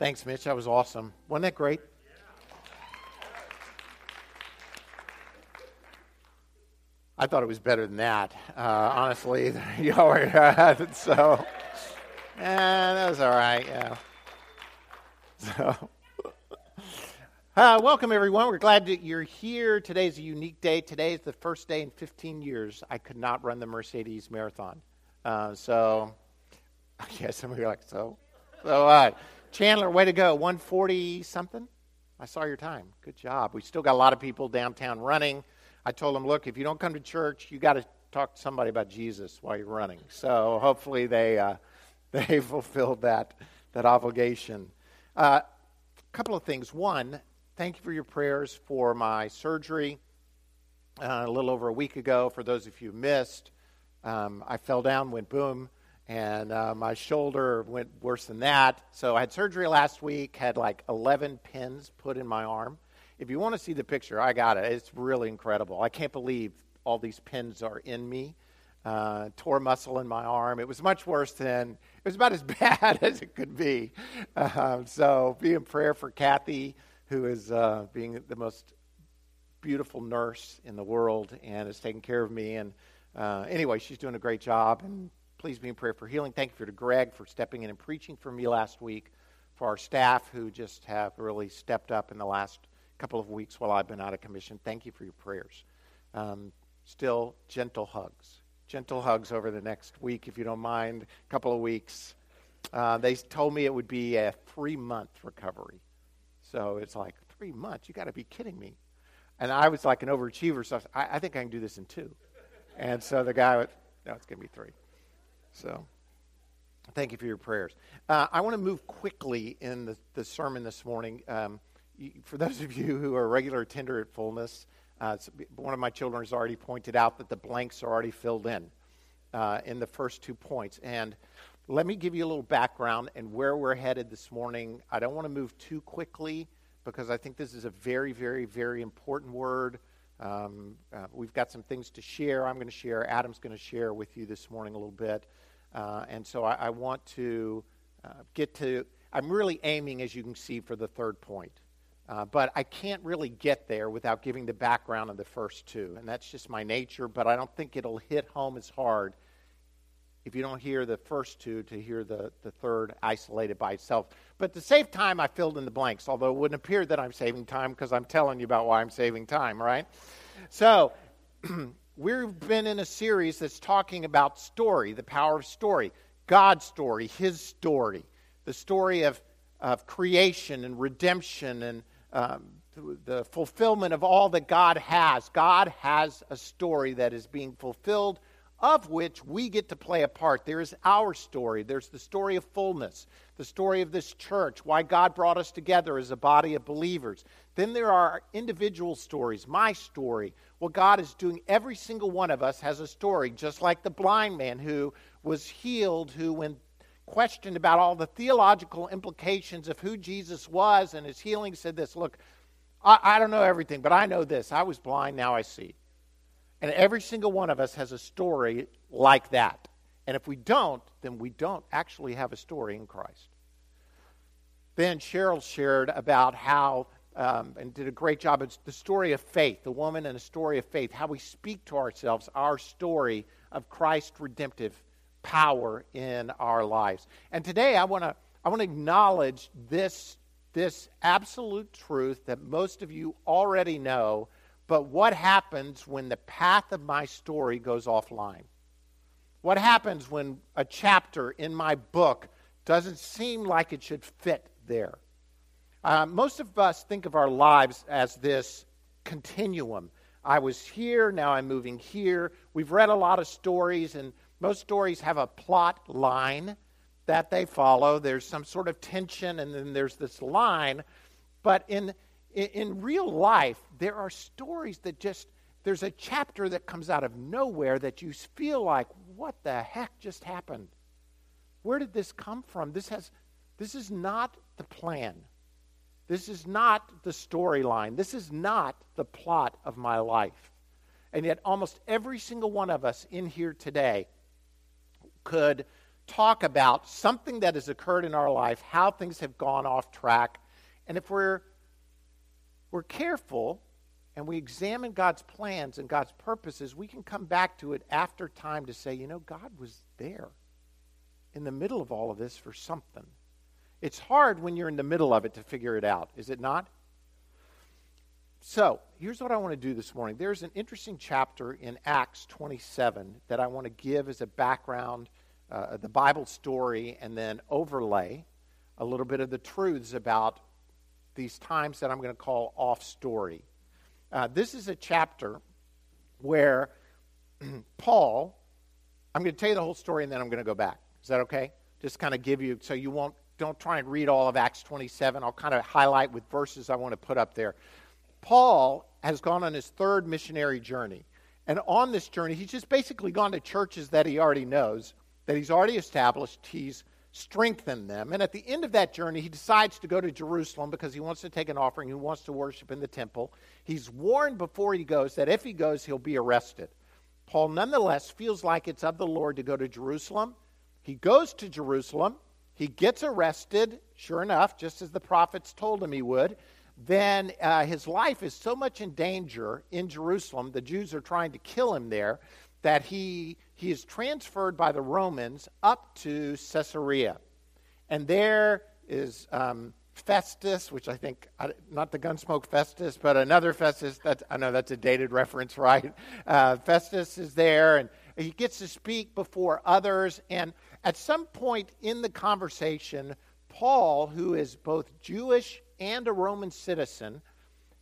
Thanks, Mitch. That was awesome. Wasn't that great? I thought it was better than that, uh, honestly. Y'all were so, yeah, that was all right. Yeah. So, uh, welcome everyone. We're glad that you're here. Today is a unique day. Today is the first day in 15 years I could not run the Mercedes Marathon. Uh, so, yeah, some of you are like, so, so uh, Chandler, way to go. 140 something? I saw your time. Good job. We still got a lot of people downtown running. I told them, look, if you don't come to church, you got to talk to somebody about Jesus while you're running. So hopefully they uh, they fulfilled that that obligation. A uh, couple of things. One, thank you for your prayers for my surgery uh, a little over a week ago. For those of you who missed, um, I fell down, went boom, and uh, my shoulder went worse than that. So I had surgery last week, had like 11 pins put in my arm. If you want to see the picture, I got it. It's really incredible. I can't believe all these pins are in me. Uh, tore muscle in my arm. It was much worse than, it was about as bad as it could be. Uh, so be in prayer for Kathy, who is uh, being the most beautiful nurse in the world and is taking care of me. And uh, anyway, she's doing a great job. And please be in prayer for healing. Thank you to Greg for stepping in and preaching for me last week, for our staff who just have really stepped up in the last couple of weeks while I've been out of commission. Thank you for your prayers. Um, still, gentle hugs. Gentle hugs over the next week, if you don't mind, a couple of weeks. Uh, they told me it would be a three month recovery. So it's like, three months? You got to be kidding me. And I was like an overachiever, so I, I, think I can do this in two. And so the guy, would, no, it's going to be three. So thank you for your prayers. Uh, I want to move quickly in the, the sermon this morning. Um, for those of you who are regular attender at Fullness, uh, one of my children has already pointed out that the blanks are already filled in uh, in the first two points. And let me give you a little background and where we're headed this morning. I don't want to move too quickly because I think this is a very, very, very important word. Um, uh, we've got some things to share. I'm going to share. Adam's going to share with you this morning a little bit. Uh, and so I, I want to uh, get to, I'm really aiming, as you can see, for the third point. Uh, but I can't really get there without giving the background of the first two. And that's just my nature, but I don't think it'll hit home as hard if you don't hear the first two to hear the, the third isolated by itself. But to save time, I filled in the blanks, although it wouldn't appear that I'm saving time because I'm telling you about why I'm saving time, right? So, we've been in a series that's talking about story, the power of story, God's story, His story, the story of, of creation and redemption and um, the fulfillment of all that God has. God has a story that is being fulfilled, of which we get to play a part. There is our story. There's the story of fullness, the story of this church, why God brought us together as a body of believers. Then there are individual stories, my story, what God is doing. Every single one of us has a story, just like the blind man who was healed, who, when questioned about all the theological implications of who Jesus was and his healing, said this Look, I, I don't know everything, but I know this. I was blind, now I see. And every single one of us has a story like that. And if we don't, then we don't actually have a story in Christ. Then Cheryl shared about how um, and did a great job. It's the story of faith, the woman and a story of faith, how we speak to ourselves, our story of Christ's redemptive power in our lives. And today I want to I want to acknowledge this this absolute truth that most of you already know, but what happens when the path of my story goes offline? What happens when a chapter in my book doesn't seem like it should fit there? Uh, most of us think of our lives as this continuum. I was here, now I'm moving here. We've read a lot of stories, and most stories have a plot line that they follow. There's some sort of tension, and then there's this line. But in, in, in real life, there are stories that just, there's a chapter that comes out of nowhere that you feel like, what the heck just happened? Where did this come from? This, has, this is not the plan. This is not the storyline. This is not the plot of my life. And yet, almost every single one of us in here today could talk about something that has occurred in our life, how things have gone off track. And if we're, we're careful and we examine God's plans and God's purposes, we can come back to it after time to say, you know, God was there in the middle of all of this for something. It's hard when you're in the middle of it to figure it out, is it not? So, here's what I want to do this morning. There's an interesting chapter in Acts 27 that I want to give as a background, uh, the Bible story, and then overlay a little bit of the truths about these times that I'm going to call off story. Uh, this is a chapter where Paul, I'm going to tell you the whole story and then I'm going to go back. Is that okay? Just kind of give you, so you won't, don't try and read all of Acts 27. I'll kind of highlight with verses I want to put up there. Paul has gone on his third missionary journey. And on this journey, he's just basically gone to churches that he already knows, that he's already established. He's strengthened them. And at the end of that journey, he decides to go to Jerusalem because he wants to take an offering. He wants to worship in the temple. He's warned before he goes that if he goes, he'll be arrested. Paul nonetheless feels like it's of the Lord to go to Jerusalem. He goes to Jerusalem. He gets arrested, sure enough, just as the prophets told him he would. Then uh, his life is so much in danger in Jerusalem, the Jews are trying to kill him there, that he, he is transferred by the Romans up to Caesarea. And there is um, Festus, which I think, not the Gunsmoke Festus, but another Festus. That's, I know that's a dated reference, right? Uh, Festus is there, and he gets to speak before others. And at some point in the conversation, Paul, who is both Jewish and a Roman citizen,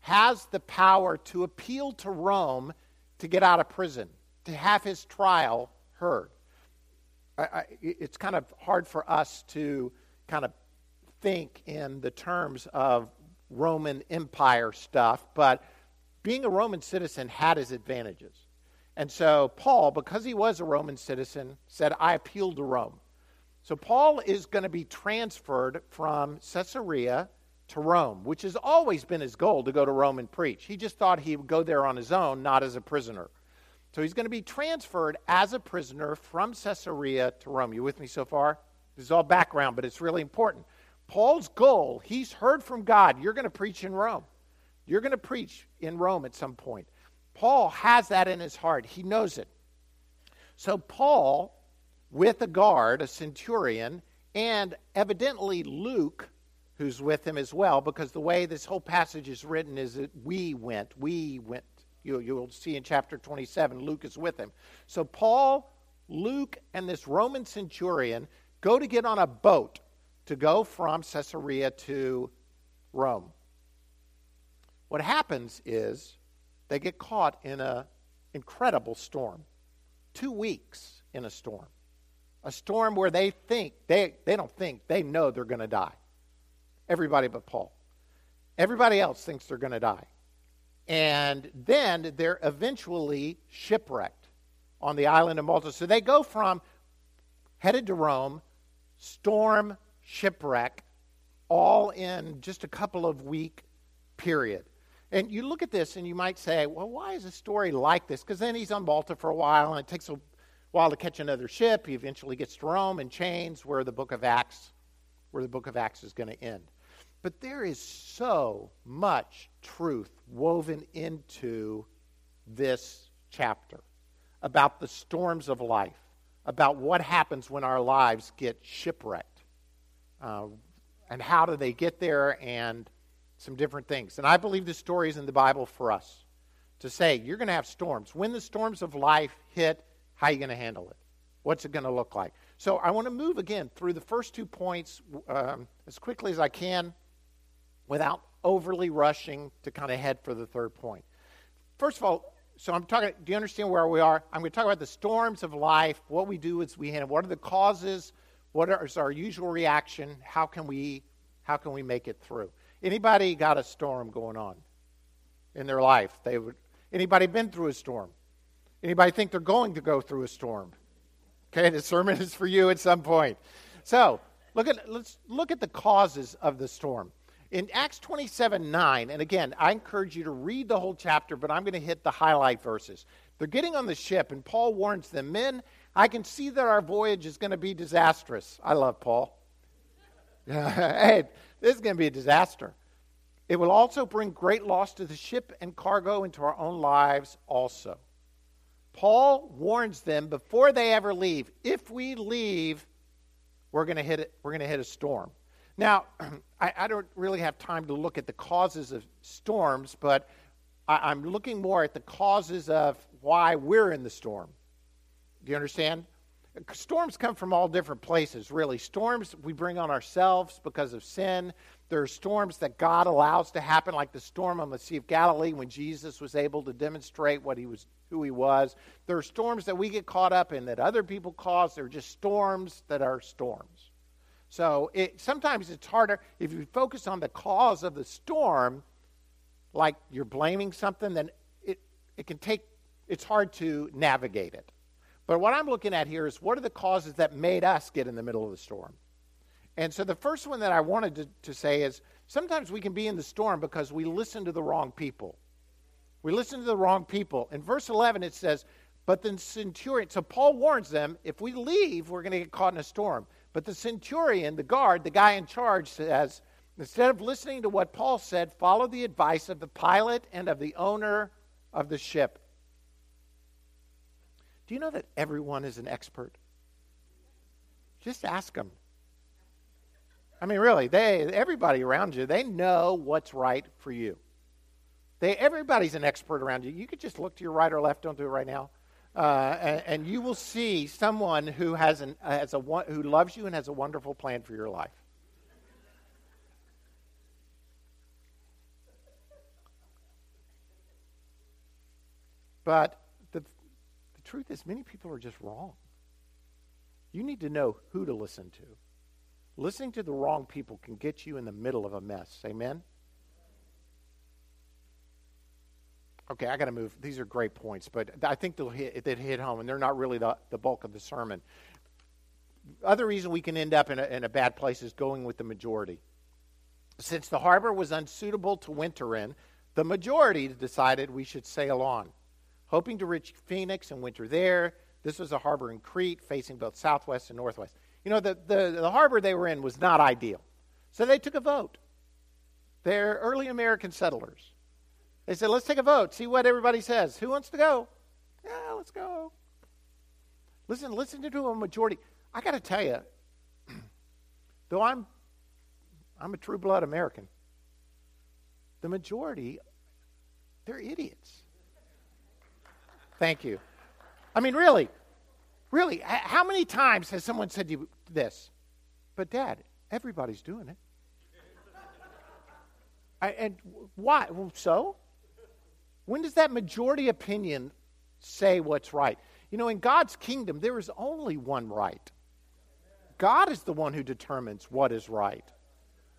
has the power to appeal to Rome to get out of prison, to have his trial heard. I, I, it's kind of hard for us to kind of think in the terms of Roman Empire stuff, but being a Roman citizen had his advantages. And so Paul, because he was a Roman citizen, said, I appeal to Rome. So Paul is going to be transferred from Caesarea to Rome, which has always been his goal to go to Rome and preach. He just thought he would go there on his own, not as a prisoner. So he's going to be transferred as a prisoner from Caesarea to Rome. You with me so far? This is all background, but it's really important. Paul's goal, he's heard from God, you're going to preach in Rome. You're going to preach in Rome at some point. Paul has that in his heart. He knows it. So Paul, with a guard, a centurion, and evidently Luke, who's with him as well, because the way this whole passage is written is that we went, we went. You, you'll see in chapter 27, Luke is with him. So Paul, Luke, and this Roman centurion go to get on a boat to go from Caesarea to Rome. What happens is they get caught in an incredible storm. Two weeks in a storm. A storm where they think, they, they don't think, they know they're going to die. Everybody but Paul. Everybody else thinks they're going to die. And then they're eventually shipwrecked on the island of Malta. So they go from headed to Rome, storm, shipwreck, all in just a couple of week period. And you look at this and you might say, well, why is a story like this? Because then he's on Malta for a while and it takes a while to catch another ship. He eventually gets to Rome and chains where the book of Acts, where the book of Acts is going to end. But there is so much truth woven into this chapter about the storms of life, about what happens when our lives get shipwrecked uh, and how do they get there and some different things. And I believe the story is in the Bible for us to say you're going to have storms. When the storms of life hit, how are you going to handle it? What's it going to look like? So I want to move again through the first two points um, as quickly as I can without overly rushing to kind of head for the third point. First of all, so I'm talking, do you understand where we are? I'm going to talk about the storms of life, what we do as we handle, what are the causes what is our usual reaction? How can we how can we make it through? Anybody got a storm going on in their life? They would anybody been through a storm? Anybody think they're going to go through a storm? Okay, the sermon is for you at some point. So look at let's look at the causes of the storm. In Acts 27 9, and again, I encourage you to read the whole chapter, but I'm going to hit the highlight verses. They're getting on the ship, and Paul warns them, Men, I can see that our voyage is going to be disastrous. I love Paul. hey, this is going to be a disaster. It will also bring great loss to the ship and cargo and to our own lives also. Paul warns them before they ever leave if we leave, we're going to hit it, we're going to hit a storm. Now, I, I, don't really have time to look at the causes of storms, but I, I'm looking more at the causes of why we're in the storm. Do you understand? Storms come from all different places, really. Storms we bring on ourselves because of sin. There are storms that God allows to happen, like the storm on the Sea of Galilee when Jesus was able to demonstrate what he was, who he was. There are storms that we get caught up in that other people cause. They're just storms that are storms. So it, sometimes it's harder if you focus on the cause of the storm, like you're blaming something. Then it it can take. It's hard to navigate it. But what I'm looking at here is what are the causes that made us get in the middle of the storm? And so the first one that I wanted to, to say is sometimes we can be in the storm because we listen to the wrong people. We listen to the wrong people. In verse 11, it says, But the centurion, so Paul warns them, if we leave, we're going to get caught in a storm. But the centurion, the guard, the guy in charge, says, Instead of listening to what Paul said, follow the advice of the pilot and of the owner of the ship. Do you know that everyone is an expert? Just ask them. I mean, really, they everybody around you, they know what's right for you. They everybody's an expert around you. You could just look to your right or left. Don't do it right now, uh, and, and, you will see someone who has an has a who loves you and has a wonderful plan for your life. But truth is, many people are just wrong. You need to know who to listen to. Listening to the wrong people can get you in the middle of a mess. Amen? Okay, I got to move. These are great points, but I think they'll hit, they hit home, and they're not really the, the bulk of the sermon. Other reason we can end up in a, in a bad place is going with the majority. Since the harbor was unsuitable to winter in, the majority decided we should sail on hoping to reach Phoenix and winter there. This was a harbor in Crete facing both southwest and northwest. You know, the, the, the harbor they were in was not ideal. So they took a vote. They're early American settlers. They said, let's take a vote, see what everybody says. Who wants to go? Yeah, let's go. Listen, listen to a majority. I got to tell you, though I'm, I'm a true blood American, the majority, they're idiots. Thank you. I mean, really, really, how many times has someone said to you this? But, Dad, everybody's doing it. I, and why? Well, so? When does that majority opinion say what's right? You know, in God's kingdom, there is only one right. God is the one who determines what is right.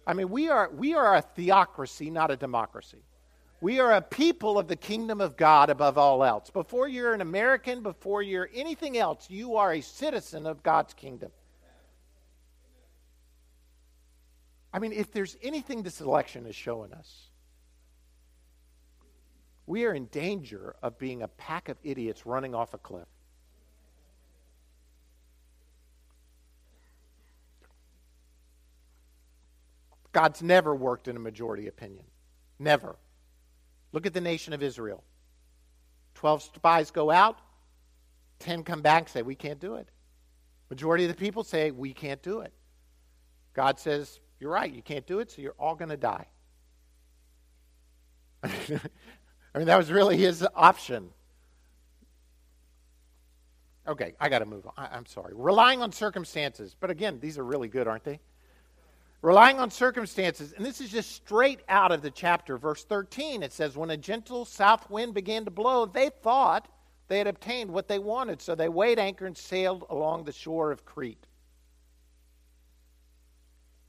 I mean, we are, we are a theocracy, not a democracy. We are a people of the kingdom of God above all else. Before you're an American, before you're anything else, you are a citizen of God's kingdom. I mean, if there's anything this election is showing us, we are in danger of being a pack of idiots running off a cliff. God's never worked in a majority opinion. Never. Look at the nation of Israel. Twelve spies go out, ten come back and say, We can't do it. Majority of the people say, We can't do it. God says, You're right, you can't do it, so you're all going to die. I mean, that was really his option. Okay, I got to move on. I, am sorry. Relying on circumstances. But again, these are really good, aren't they? Relying on circumstances. And this is just straight out of the chapter. Verse 13, it says, When a gentle south wind began to blow, they thought they had obtained what they wanted. So they weighed anchor and sailed along the shore of Crete.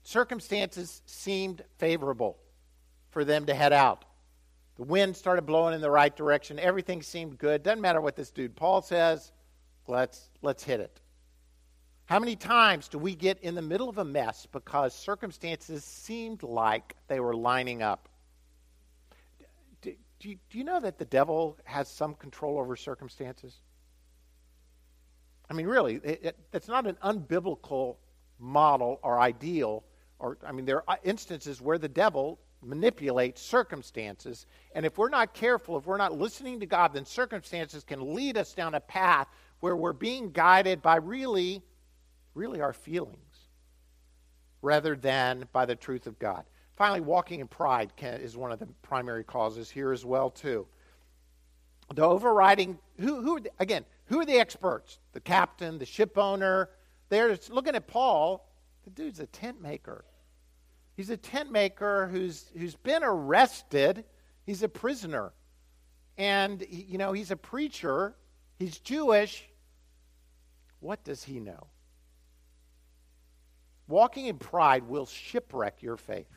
Circumstances seemed favorable for them to head out. The wind started blowing in the right direction. Everything seemed good. Doesn't matter what this dude Paul says. Let's let's hit it. How many times do we get in the middle of a mess because circumstances seemed like they were lining up? Do, do, you, do you know that the devil has some control over circumstances? I mean, really, it, it, it's not an unbiblical model or ideal. Or I mean, there are instances where the devil manipulates circumstances, and if we're not careful, if we're not listening to God, then circumstances can lead us down a path where we're being guided by really, really our feelings rather than by the truth of God. Finally, walking in pride can, is one of the primary causes here as well too. The overriding who who again who are the experts? The captain, the ship owner. They're looking at Paul. The dude's a tent maker. He's a tent maker who's who's been arrested. He's a prisoner, and you know he's a preacher. He's Jewish. What does he know? Walking in pride will shipwreck your faith.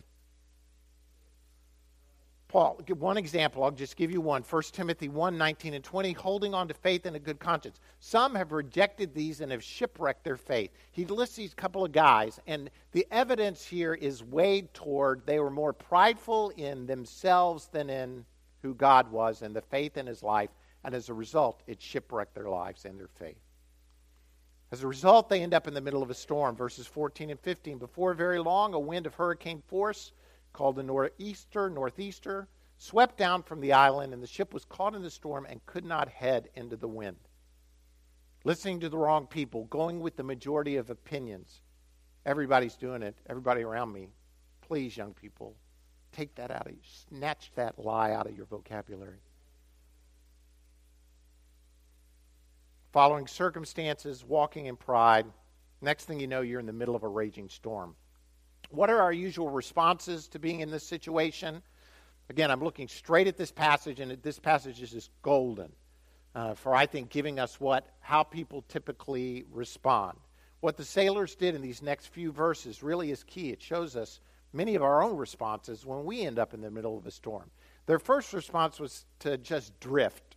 Paul, one example, I'll just give you one. 1 Timothy 1 19 and 20, holding on to faith and a good conscience. Some have rejected these and have shipwrecked their faith. He lists these couple of guys, and the evidence here is weighed toward they were more prideful in themselves than in who God was and the faith in his life, and as a result, it shipwrecked their lives and their faith. As a result, they end up in the middle of a storm. Verses 14 and 15. Before very long, a wind of hurricane force, called the nor'easter, northeaster, swept down from the island, and the ship was caught in the storm and could not head into the wind. Listening to the wrong people, going with the majority of opinions. Everybody's doing it, everybody around me. Please, young people, take that out of you. Snatch that lie out of your vocabulary. Following circumstances, walking in pride. Next thing you know, you're in the middle of a raging storm. What are our usual responses to being in this situation? Again, I'm looking straight at this passage, and this passage is just golden uh, for, I think, giving us what how people typically respond. What the sailors did in these next few verses really is key. It shows us many of our own responses when we end up in the middle of a storm. Their first response was to just drift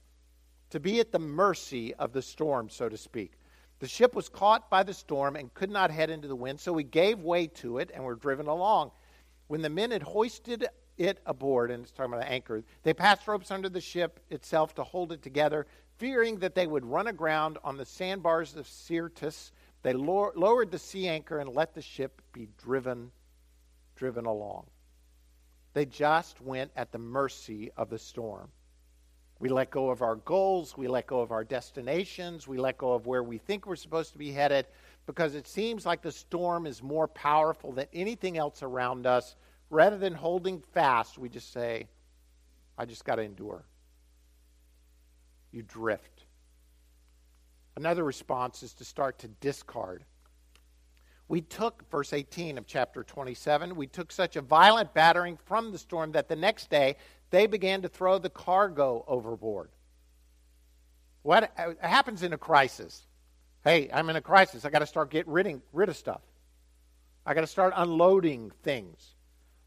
to be at the mercy of the storm, so to speak. The ship was caught by the storm and could not head into the wind, so we gave way to it and were driven along. When the men had hoisted it aboard, and it's talking about the anchor, they passed ropes under the ship itself to hold it together, fearing that they would run aground on the sandbars of Syrtis. They lowered the sea anchor and let the ship be driven, driven along. They just went at the mercy of the storm. We let go of our goals. We let go of our destinations. We let go of where we think we're supposed to be headed because it seems like the storm is more powerful than anything else around us. Rather than holding fast, we just say, I just got to endure. You drift. Another response is to start to discard. We took, verse 18 of chapter 27, we took such a violent battering from the storm that the next day they began to throw the cargo overboard. What happens in a crisis? Hey, I'm in a crisis. I got to start getting rid, of stuff. I got to start unloading things.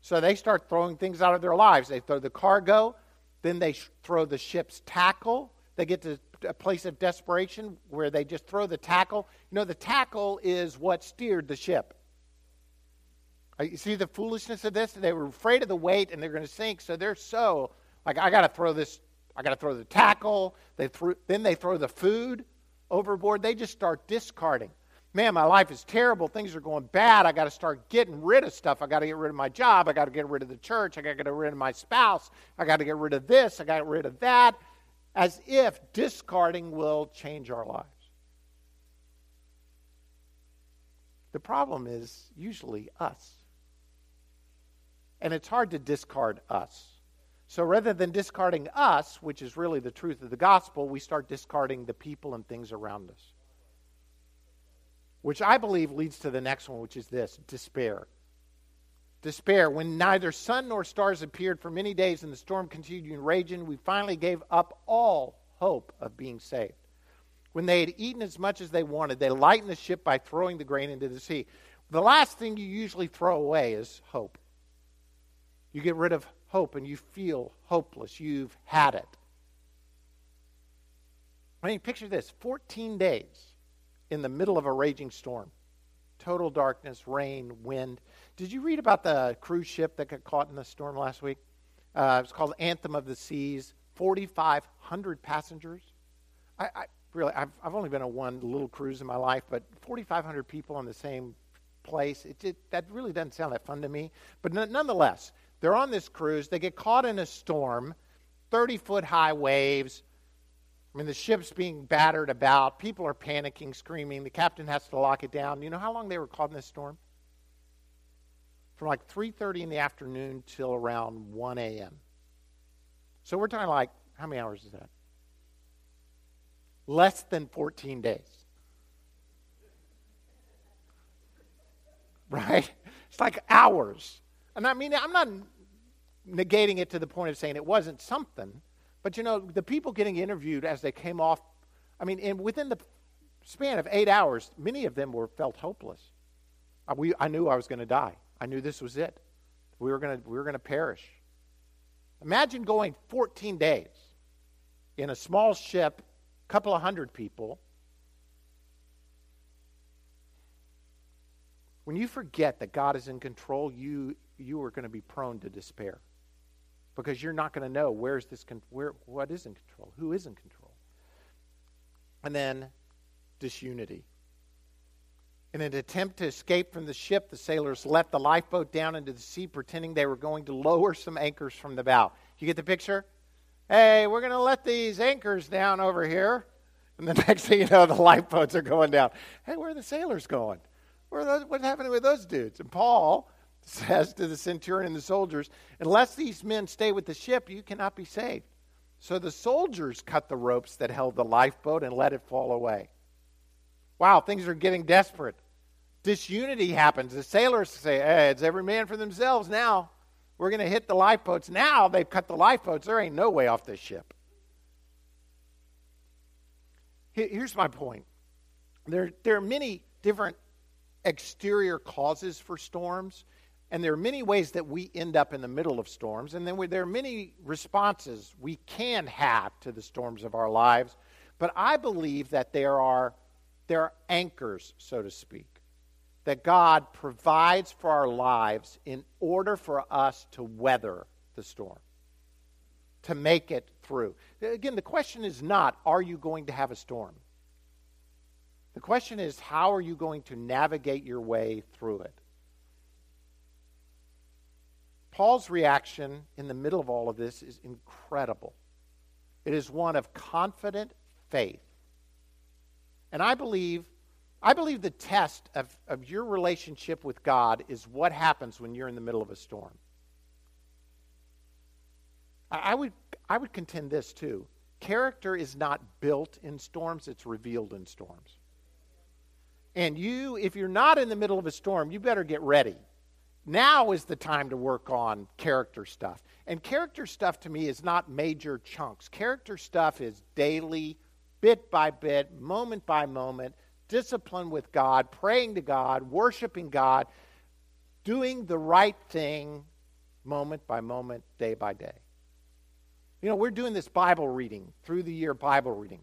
So they start throwing things out of their lives. They throw the cargo, then they throw the ship's tackle. They get to a place of desperation where they just throw the tackle. You know, the tackle is what steered the ship. You see the foolishness of this? They were afraid of the weight and they're going to sink, so they're so like I got to throw this. I got to throw the tackle. They threw, then they throw the food overboard. They just start discarding. Man, my life is terrible. Things are going bad. I got to start getting rid of stuff. I got to get rid of my job. I got to get rid of the church. I got to get rid of my spouse. I got to get rid of this. I got to get rid of that. As if discarding will change our lives. The problem is usually us. And it's hard to discard us. So rather than discarding us, which is really the truth of the gospel, we start discarding the people and things around us. Which I believe leads to the next one, which is this despair. Despair. When neither sun nor stars appeared for many days and the storm continued raging, we finally gave up all hope of being saved. When they had eaten as much as they wanted, they lightened the ship by throwing the grain into the sea. The last thing you usually throw away is hope. You get rid of hope and you feel hopeless. You've had it. I mean, picture this 14 days in the middle of a raging storm. Total darkness, rain, wind. Did you read about the cruise ship that got caught in the storm last week? Uh, was called Anthem of the Seas. 4,500 passengers. I, I, really, I've, I've only been on one little cruise in my life, but 4,500 people in the same place, it, it, that really doesn't sound that fun to me. But nonetheless, they're on this cruise. They get caught in a storm, 30 foot high waves. I mean, the ship's being battered about. People are panicking, screaming. The captain has to lock it down. You know how long they were caught in this storm? From like 3:30 in the afternoon till around 1 a.m. So we're talking like how many hours is that? Less than 14 days. Right? It's like hours. And I mean, I'm not negating it to the point of saying it wasn't something, but you know, the people getting interviewed as they came off, I mean, in, within the span of eight hours, many of them were felt hopeless. I, we, I knew I was going to die. I knew this was it. We were going we were going to perish. Imagine going 14 days in a small ship, a couple of hundred people. When you forget that God is in control, you you are going to be prone to despair because you're not going to know where's this con- where what is in control, who is in control, and then disunity. In an attempt to escape from the ship, the sailors let the lifeboat down into the sea, pretending they were going to lower some anchors from the bow. You get the picture? Hey, we're going to let these anchors down over here. And the next thing you know, the lifeboats are going down. Hey, where are the sailors going? Where those, what's happening with those dudes? And Paul says to the centurion and the soldiers, Unless these men stay with the ship, you cannot be saved. So the soldiers cut the ropes that held the lifeboat and let it fall away. Wow, things are getting desperate. Disunity happens. The sailors say, Hey, it's every man for themselves now. We're going to hit the lifeboats. Now they've cut the lifeboats. There ain't no way off this ship. Here's my point there, there are many different exterior causes for storms, and there are many ways that we end up in the middle of storms, and then we, there are many responses we can have to the storms of our lives. But I believe that there are, there are anchors, so to speak, that God provides for our lives in order for us to weather the storm, to make it through. Again, the question is not, are you going to have a storm? The question is, how are you going to navigate your way through it? Paul's reaction in the middle of all of this is incredible. It is one of confident faith. And I believe, I believe the test of, of your relationship with God is what happens when you're in the middle of a storm. I, I would, I would contend this too. Character is not built in storms, it's revealed in storms. And you, if you're not in the middle of a storm, you better get ready. Now is the time to work on character stuff. And character stuff to me is not major chunks. Character stuff is daily, bit by bit, moment by moment, discipline with God, praying to God, worshiping God, doing the right thing moment by moment, day by day. You know, we're doing this Bible reading, through the year Bible reading.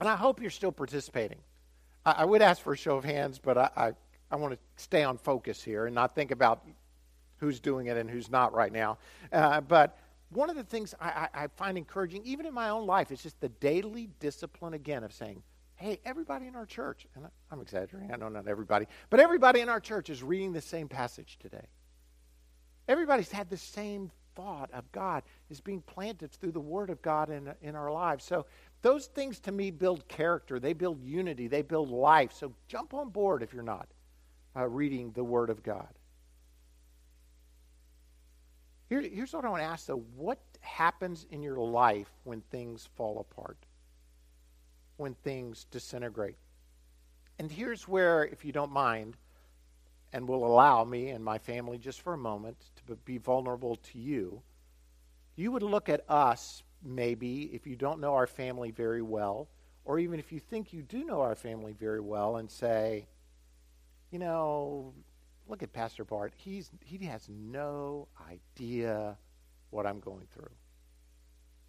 And I hope you're still participating. I, I would ask for a show of hands, but I, I, I want to stay on focus here and not think about who's doing it and who's not right now. Uh, but one of the things I, I, I, find encouraging, even in my own life, is just the daily discipline again of saying, hey, everybody in our church, and I'm exaggerating, I know not everybody, but everybody in our church is reading the same passage today. Everybody's had the same thought of God is being planted through the Word of God in, in our lives. So those things to me build character, they build unity, they build life. So jump on board if you're not uh, reading the Word of God. Here, here's what I want to ask though what happens in your life when things fall apart? When things disintegrate? And here's where, if you don't mind, and will allow me and my family just for a moment to be vulnerable to you, you would look at us maybe, if you don't know our family very well, or even if you think you do know our family very well, and say, you know, look at Pastor Bart. He's, he has no idea what I'm going through.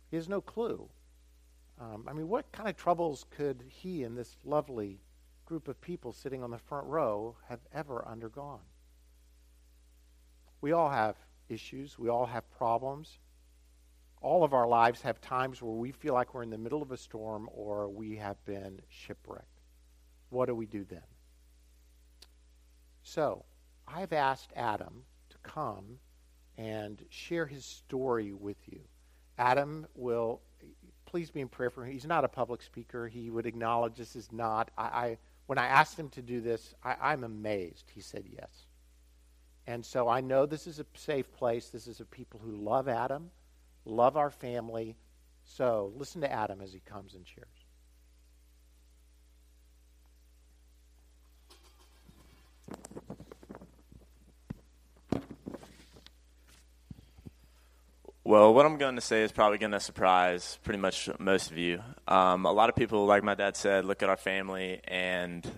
He has no clue. Um, I mean, what kind of troubles could he and this lovely group of people sitting on the front row have ever undergone? We all have issues, we all have problems. all of our lives have times where we feel like we're in the middle of a storm or we have been shipwrecked. What do we do then? So, I've asked Adam to come and share his story with you. Adam will, please be in prayer for him. He's not a public speaker. He would acknowledge this is not. I, I when I asked him to do this, I, I'm amazed. He said yes. And so I know this is a safe place. This is a people who love Adam, love our family. So listen to Adam as he comes and shares. Well, what I'm going to say is probably going to surprise pretty much most of you. Um, a lot of people, like my dad said, look at our family and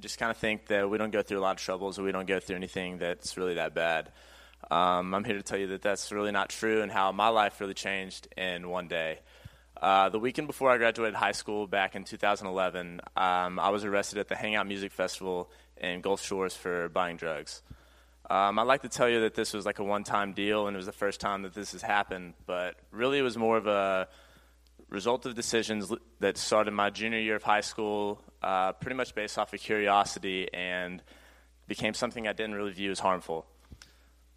just kind of think that we don't go through a lot of troubles or we don't go through anything that's really that bad. Um, I'm here to tell you that that's really not true and how my life really changed in one day. Uh, the weekend before I graduated high school back in 2011, um, I was arrested at the Hangout Music Festival in Gulf Shores for buying drugs. Um, I'd like to tell you that this was like a one time deal and it was the first time that this has happened, but really it was more of a result of decisions that started my junior year of high school, uh, pretty much based off of curiosity and became something I didn't really view as harmful.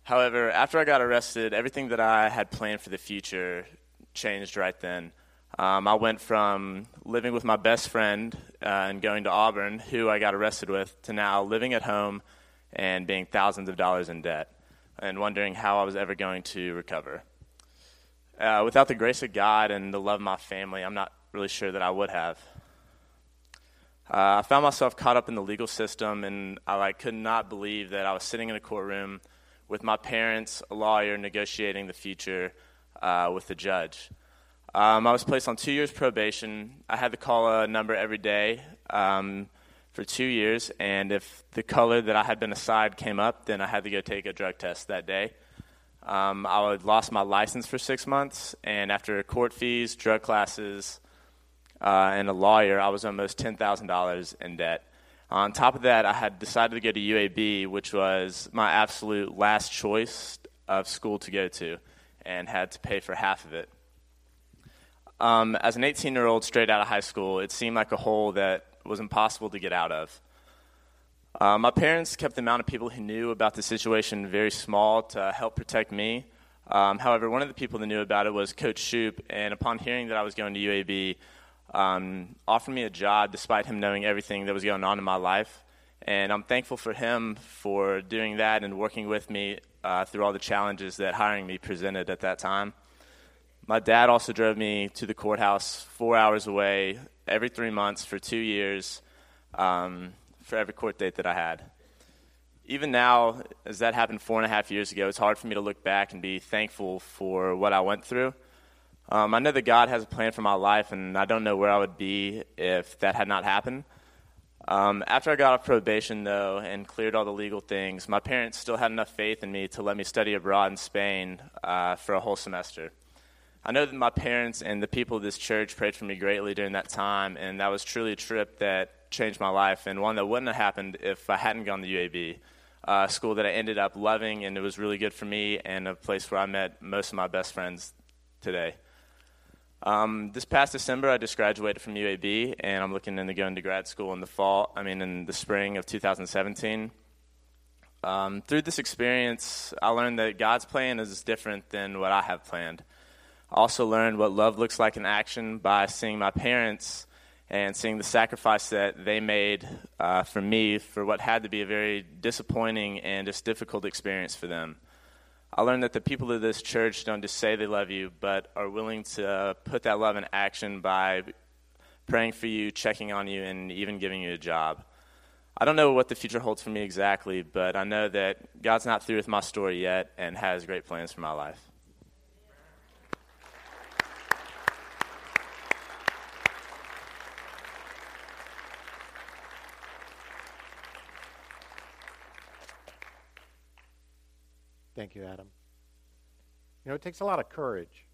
However, after I got arrested, everything that I had planned for the future changed right then. Um, I went from living with my best friend uh, and going to Auburn, who I got arrested with, to now living at home and being thousands of dollars in debt and wondering how I was ever going to recover. Uh, without the grace of God and the love of my family, I'm not really sure that I would have. Uh, I found myself caught up in the legal system, and I like, could not believe that I was sitting in a courtroom with my parents, a lawyer, negotiating the future uh, with the judge. Um, I was placed on two years probation. I had to call a number every day. Um, for two years, and if the color that I had been assigned came up, then I had to go take a drug test that day. Um, I had lost my license for six months, and after court fees, drug classes, uh, and a lawyer, I was almost $10,000 in debt. On top of that, I had decided to go to UAB, which was my absolute last choice of school to go to, and had to pay for half of it. Um, as an 18 year old straight out of high school, it seemed like a hole that was impossible to get out of. Uh, my parents kept the amount of people who knew about the situation very small to help protect me. Um, however, one of the people that knew about it was Coach Shoop, and upon hearing that I was going to UAB, um, offered me a job despite him knowing everything that was going on in my life. And I'm thankful for him for doing that and working with me uh, through all the challenges that hiring me presented at that time. My dad also drove me to the courthouse four hours away every three months for two years um, for every court date that I had. Even now, as that happened four and a half years ago, it's hard for me to look back and be thankful for what I went through. Um, I know that God has a plan for my life, and I don't know where I would be if that had not happened. Um, after I got off probation, though, and cleared all the legal things, my parents still had enough faith in me to let me study abroad in Spain uh, for a whole semester. I know that my parents and the people of this church prayed for me greatly during that time, and that was truly a trip that changed my life, and one that wouldn't have happened if I hadn't gone to UAB, uh, school that I ended up loving, and it was really good for me, and a place where I met most of my best friends today. Um, this past December, I just graduated from UAB, and I'm looking into going to grad school in the fall. I mean, in the spring of 2017. Um, through this experience, I learned that God's plan is different than what I have planned also learned what love looks like in action by seeing my parents and seeing the sacrifice that they made uh, for me for what had to be a very disappointing and just difficult experience for them. I learned that the people of this church don't just say they love you, but are willing to put that love in action by praying for you, checking on you, and even giving you a job. I don't know what the future holds for me exactly, but I know that God's not through with my story yet and has great plans for my life. Thank you, Adam. You know, it takes a lot of courage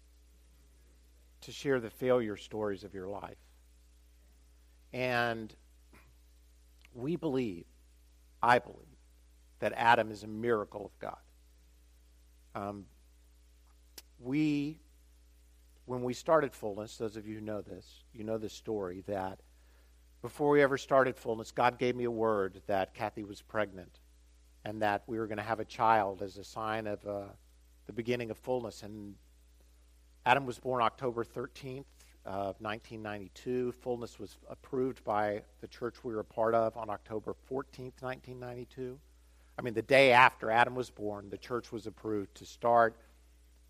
to share the failure stories of your life. And we believe, I believe, that Adam is a miracle of God. Um, we when we started Fullness, those of you who know this, you know this story, that before we ever started Fullness, God gave me a word that Kathy was pregnant and that we were going to have a child as a sign of uh, the beginning of fullness. And Adam was born October 13th of 1992. Fullness was approved by the church we were a part of on October 14th, 1992. I mean, the day after Adam was born, the church was approved to start.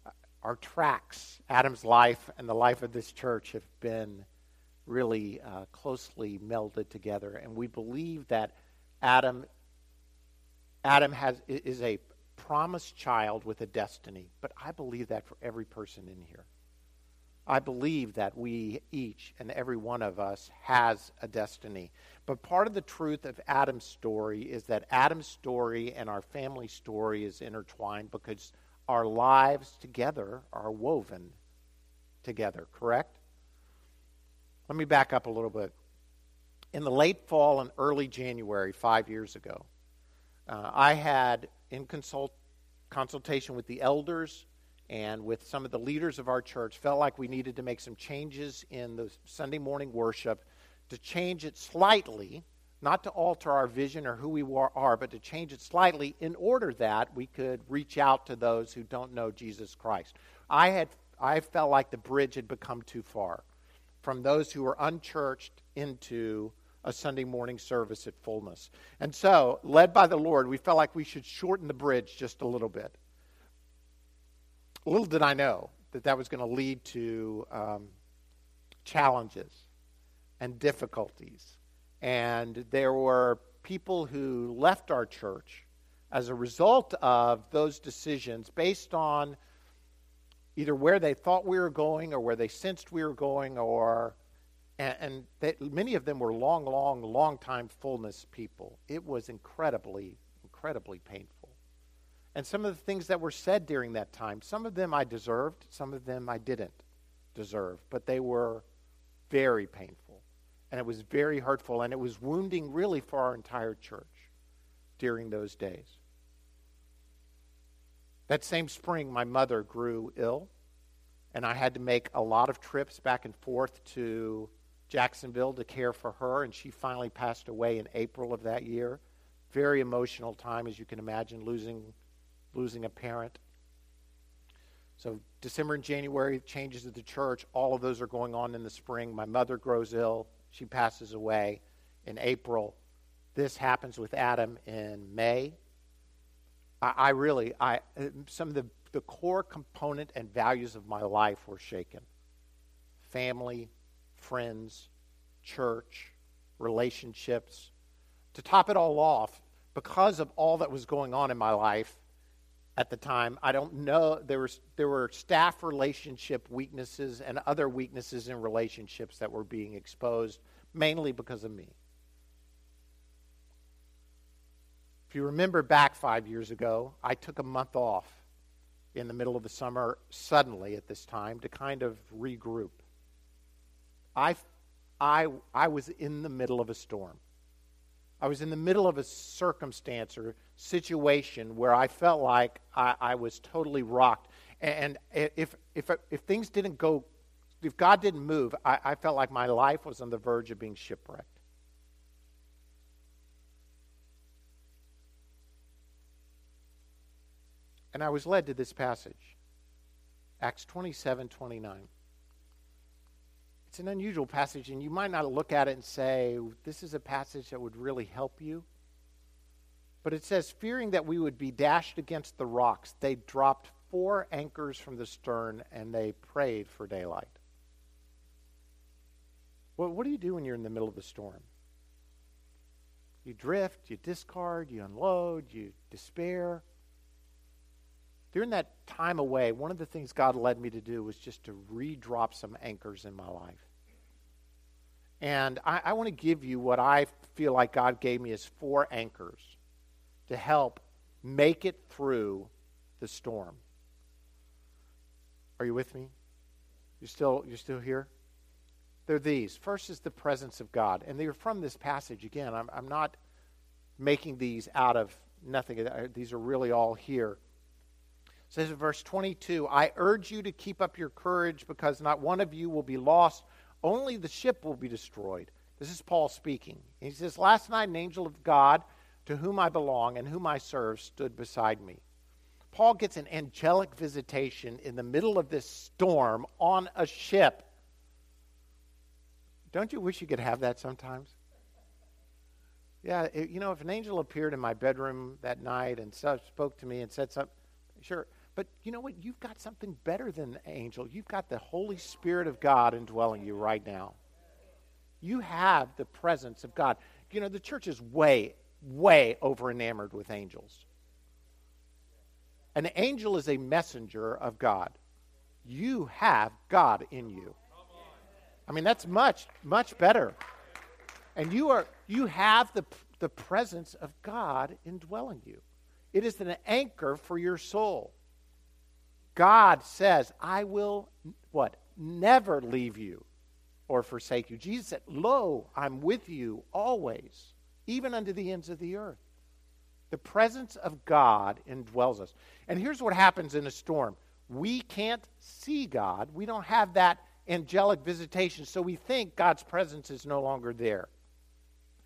Uh, our tracks, Adam's life and the life of this church, have been really uh, closely melded together. And we believe that Adam, Adam has, is a promised child with a destiny. But I believe that for every person in here. I believe that we each and every one of us has a destiny. But part of the truth of Adam's story is that Adam's story and our family story is intertwined because our lives together are woven together, correct? Let me back up a little bit. In the late fall and early January, five years ago, uh, I had, in consult, consultation with the elders and with some of the leaders of our church felt like we needed to make some changes in the Sunday morning worship to change it slightly, not to alter our vision or who we are, but to change it slightly in order that we could reach out to those who don't know Jesus Christ. I had I felt like the bridge had become too far from those who were unchurched into a Sunday morning service at fullness. And so, led by the Lord, we felt like we should shorten the bridge just a little bit little did I know that that was going to lead to um, challenges and difficulties. And there were people who left our church as a result of those decisions based on either where they thought we were going or where they sensed we were going or and, and they, many of them were long long long time fullness people it was incredibly incredibly painful and some of the things that were said during that time, some of them I deserved, some of them I didn't deserve, but they were very painful. And it was very hurtful, and it was wounding really for our entire church during those days. That same spring, my mother grew ill, and I had to make a lot of trips back and forth to Jacksonville to care for her, and she finally passed away in April of that year. Very emotional time, as you can imagine, losing losing a parent. So, December and January, changes at the church. All of those are going on in the spring. My mother grows ill. She passes away in April. This happens with Adam in May. I, I really, I, some of the, the core component and values of my life were shaken family, friends, church, relationships. To top it all off, because of all that was going on in my life, at the time. I don't know. There, was, there were staff relationship weaknesses and other weaknesses in relationships that were being exposed, mainly because of me. If you remember back five years ago, I took a month off in the middle of the summer suddenly at this time to kind of regroup. I, I, I was in the middle of a storm. I was in the middle of a circumstance or situation where I felt like I, I was totally rocked. And if, if, if things didn't go, if God didn't move, I, I felt like my life was on the verge of being shipwrecked. And I was led to this passage Acts 27 29. It's an unusual passage, and you might not look at it and say, This is a passage that would really help you. But it says, Fearing that we would be dashed against the rocks, they dropped four anchors from the stern and they prayed for daylight. Well, what do you do when you're in the middle of a storm? You drift, you discard, you unload, you despair. During that time away, one of the things God led me to do was just to redrop some anchors in my life. And I, I want to give you what I feel like God gave me as four anchors to help make it through the storm. Are you with me? You still you're still here? They're these. First is the presence of God. And they're from this passage. Again, I'm, I'm not making these out of nothing. These are really all here. Says in verse 22 I urge you to keep up your courage because not one of you will be lost, only the ship will be destroyed. This is Paul speaking. He says, Last night an angel of God to whom I belong and whom I serve stood beside me. Paul gets an angelic visitation in the middle of this storm on a ship. Don't you wish you could have that sometimes? Yeah, it, you know, if an angel appeared in my bedroom that night and spoke to me and said something, sure. But you know what? You've got something better than an angel. You've got the Holy Spirit of God indwelling you right now. You have the presence of God. You know, the church is way, way over enamored with angels. An angel is a messenger of God. You have God in you. I mean, that's much, much better. And you are you have the, the presence of God indwelling you. It is an anchor for your soul. God says, I will what? Never leave you or forsake you. Jesus said, Lo, I'm with you always, even unto the ends of the earth. The presence of God indwells us. And here's what happens in a storm we can't see God, we don't have that angelic visitation, so we think God's presence is no longer there.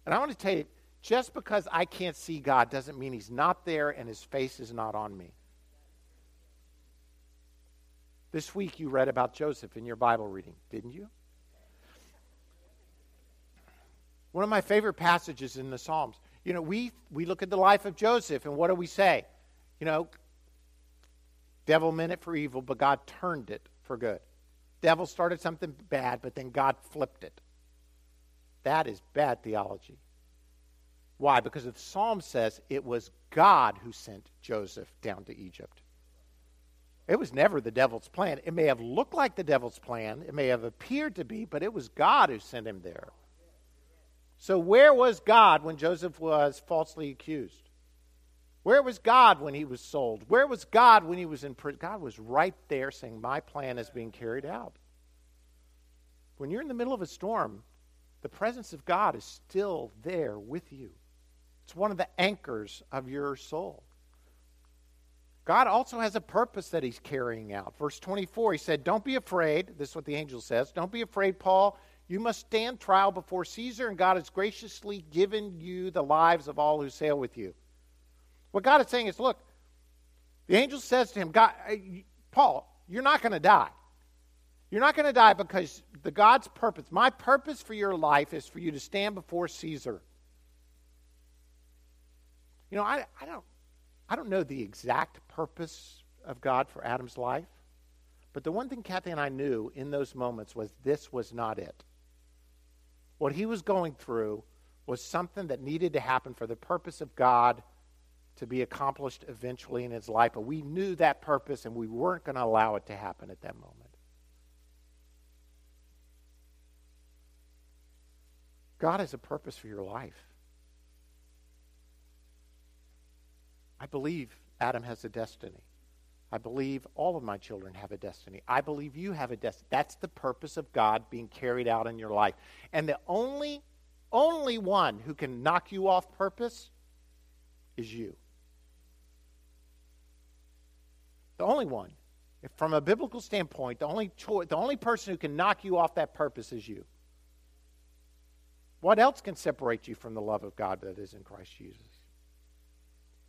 And I want to tell you, just because I can't see God doesn't mean He's not there and His face is not on me. This week you read about Joseph in your Bible reading, didn't you? One of my favorite passages in the Psalms. You know, we, we look at the life of Joseph, and what do we say? You know, devil meant it for evil, but God turned it for good. Devil started something bad, but then God flipped it. That is bad theology. Why? Because the psalm says it was God who sent Joseph down to Egypt. It was never the devil's plan. It may have looked like the devil's plan, it may have appeared to be, but it was God who sent him there. So, where was God when Joseph was falsely accused? Where was God when he was sold? Where was God when he was in prison? God was right there saying, My plan is being carried out. When you're in the middle of a storm, the presence of God is still there with you. It's one of the anchors of your soul. God also has a purpose that he's carrying out. Verse 24, he said, Don't be afraid. This is what the angel says. Don't be afraid, Paul. You must stand trial before Caesar, and God has graciously given you the lives of all who sail with you. What God is saying is, look, the angel says to him, God, Paul, you're not going to die. You're not going to die because the God's purpose, my purpose for your life is for you to stand before Caesar. You know, I, I don't I don't know the exact purpose of God for Adam's life, but the one thing Kathy and I knew in those moments was this was not it. What he was going through was something that needed to happen for the purpose of God to be accomplished eventually in his life, but we knew that purpose and we weren't going to allow it to happen at that moment. God has a purpose for your life. I believe Adam has a destiny. I believe all of my children have a destiny. I believe you have a destiny. That's the purpose of God being carried out in your life. And the only, only one who can knock you off purpose is you. The only one. If from a biblical standpoint, the only, cho- the only person who can knock you off that purpose is you. What else can separate you from the love of God that is in Christ Jesus?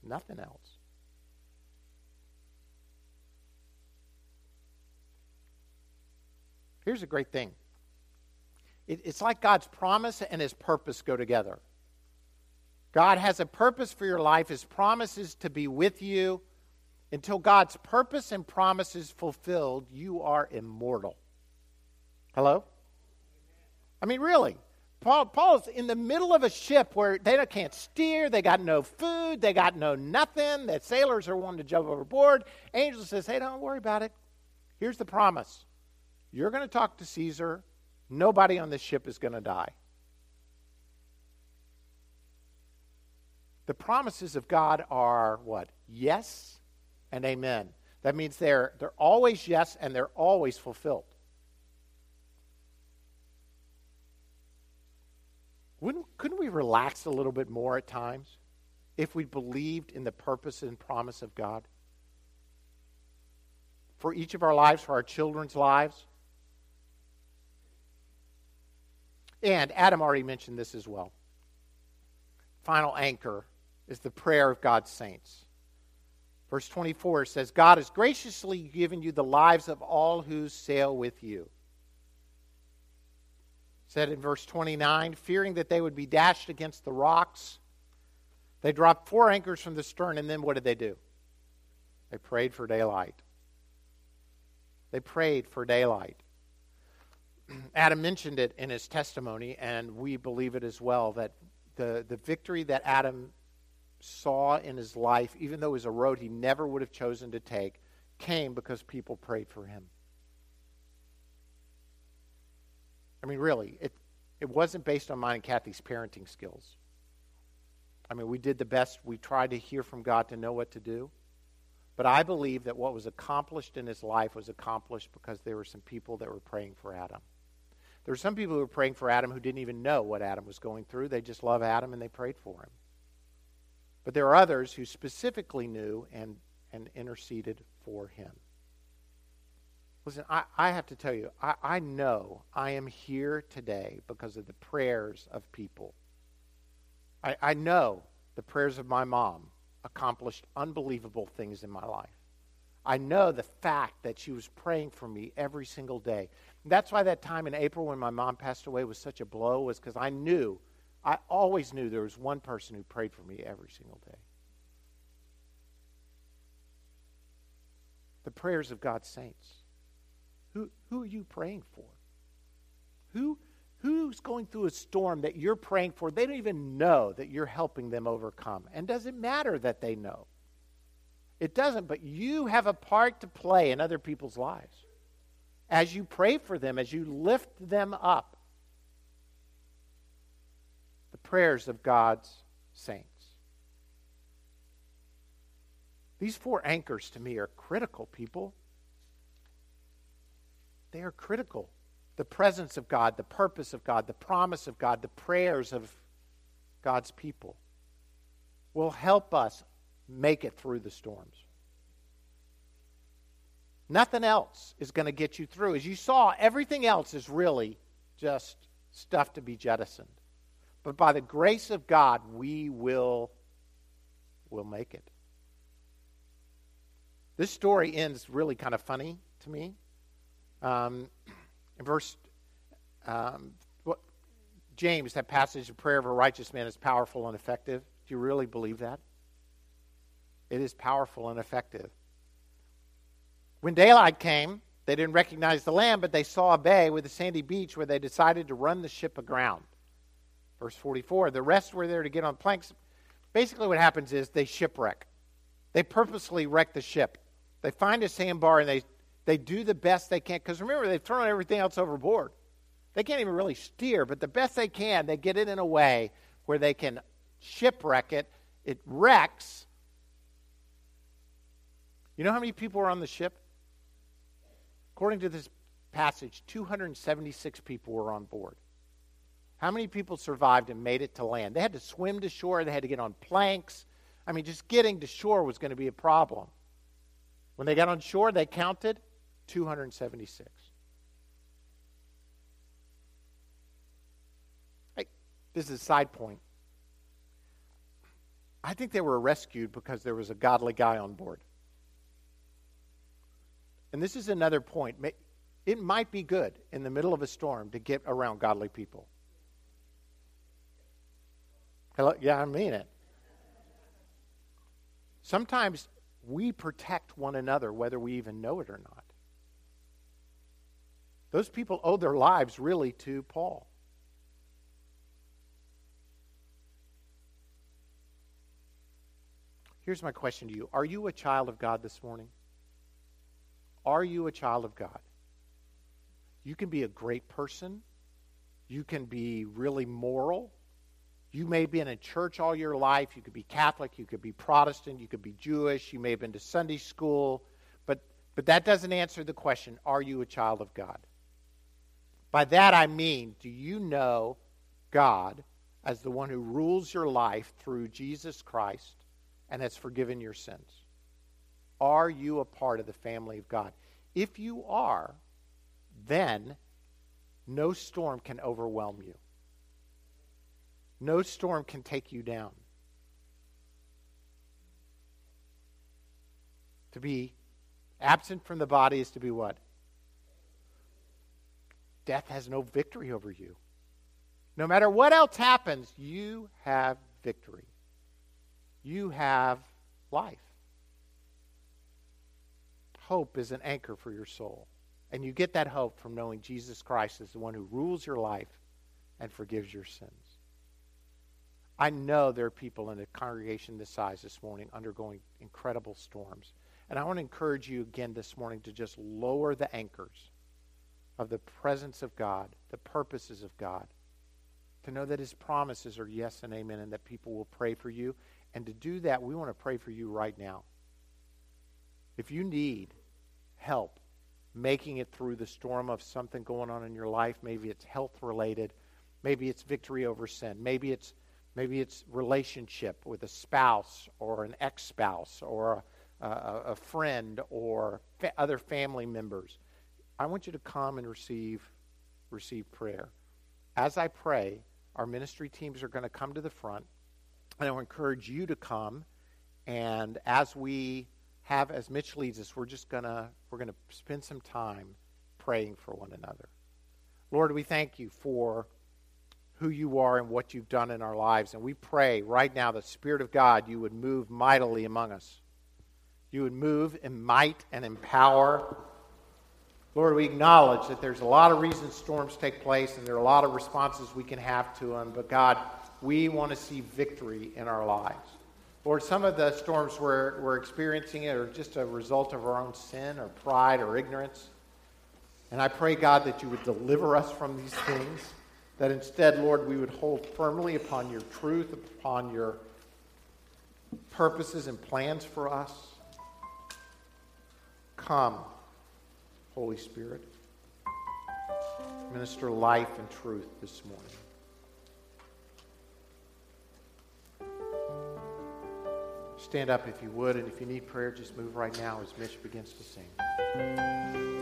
Nothing else. Here's a great thing it, it's like God's promise and His purpose go together. God has a purpose for your life, His promise is to be with you. Until God's purpose and promise is fulfilled, you are immortal. Hello? I mean, really. Paul, Paul's in the middle of a ship where they can't steer, they got no food, they got no nothing. The sailors are wanting to jump overboard. Angel says, Hey, don't worry about it. Here's the promise you're going to talk to Caesar. Nobody on this ship is going to die. The promises of God are what? Yes and amen. That means they're, they're always yes and they're always fulfilled. Wouldn't, couldn't we relax a little bit more at times if we believed in the purpose and promise of God? for each of our lives, for our children's lives. And Adam already mentioned this as well. Final anchor is the prayer of God's saints. Verse 24 says, God has graciously given you the lives of all who sail with you. Said in verse 29, fearing that they would be dashed against the rocks, they dropped four anchors from the stern, and then what did they do? They prayed for daylight. They prayed for daylight. Adam mentioned it in his testimony, and we believe it as well that the, the victory that Adam saw in his life, even though it was a road he never would have chosen to take, came because people prayed for him. I mean, really, it, it wasn't based on mine and Kathy's parenting skills. I mean, we did the best. We tried to hear from God to know what to do. But I believe that what was accomplished in his life was accomplished because there were some people that were praying for Adam. There were some people who were praying for Adam who didn't even know what Adam was going through. They just love Adam and they prayed for him. But there are others who specifically knew and, and interceded for him. Listen, I, I have to tell you, I, I know I am here today because of the prayers of people. I, I know the prayers of my mom accomplished unbelievable things in my life. I know the fact that she was praying for me every single day. That's why that time in April when my mom passed away was such a blow, was because I knew, I always knew there was one person who prayed for me every single day. The prayers of God's saints. Who, who are you praying for? Who, who's going through a storm that you're praying for? They don't even know that you're helping them overcome. And does it matter that they know? It doesn't, but you have a part to play in other people's lives. As you pray for them, as you lift them up, the prayers of God's saints. These four anchors to me are critical, people. They are critical. The presence of God, the purpose of God, the promise of God, the prayers of God's people will help us make it through the storms. Nothing else is going to get you through. As you saw, everything else is really just stuff to be jettisoned. But by the grace of God, we will will make it. This story ends really kind of funny to me. Um, in verse um, what, James, that passage, the prayer of a righteous man is powerful and effective. Do you really believe that? It is powerful and effective. When daylight came, they didn't recognize the land, but they saw a bay with a sandy beach where they decided to run the ship aground. Verse 44 the rest were there to get on planks. Basically, what happens is they shipwreck. They purposely wreck the ship. They find a sandbar and they they do the best they can. Because remember, they've thrown everything else overboard. They can't even really steer, but the best they can, they get it in a way where they can shipwreck it. It wrecks. You know how many people were on the ship? According to this passage, 276 people were on board. How many people survived and made it to land? They had to swim to shore, they had to get on planks. I mean, just getting to shore was going to be a problem. When they got on shore, they counted 276. Hey, this is a side point. I think they were rescued because there was a godly guy on board. And this is another point. It might be good in the middle of a storm to get around godly people. Hello? Yeah, I mean it. Sometimes we protect one another whether we even know it or not. Those people owe their lives really to Paul. Here's my question to you Are you a child of God this morning? Are you a child of God? You can be a great person. You can be really moral. You may have been in church all your life. You could be Catholic. You could be Protestant. You could be Jewish. You may have been to Sunday school. But, but that doesn't answer the question are you a child of God? By that I mean, do you know God as the one who rules your life through Jesus Christ and has forgiven your sins? Are you a part of the family of God? If you are, then no storm can overwhelm you. No storm can take you down. To be absent from the body is to be what? Death has no victory over you. No matter what else happens, you have victory. You have life. Hope is an anchor for your soul. And you get that hope from knowing Jesus Christ is the one who rules your life and forgives your sins. I know there are people in a congregation this size this morning undergoing incredible storms. And I want to encourage you again this morning to just lower the anchors of the presence of God, the purposes of God, to know that His promises are yes and amen, and that people will pray for you. And to do that, we want to pray for you right now. If you need help making it through the storm of something going on in your life, maybe it's health related, maybe it's victory over sin, maybe it's maybe it's relationship with a spouse or an ex-spouse or a, a, a friend or fa- other family members. I want you to come and receive receive prayer. As I pray, our ministry teams are going to come to the front, and I encourage you to come. And as we have, as Mitch leads us, we're just gonna we're gonna spend some time praying for one another. Lord, we thank you for who you are and what you've done in our lives, and we pray right now, the Spirit of God, you would move mightily among us. You would move in might and in power. Lord, we acknowledge that there's a lot of reasons storms take place and there are a lot of responses we can have to them, but God, we want to see victory in our lives. Lord, some of the storms we're, we're experiencing are just a result of our own sin or pride or ignorance. And I pray, God, that you would deliver us from these things, that instead, Lord, we would hold firmly upon your truth, upon your purposes and plans for us. Come, Holy Spirit. Minister life and truth this morning. Stand up if you would, and if you need prayer, just move right now as Mitch begins to sing.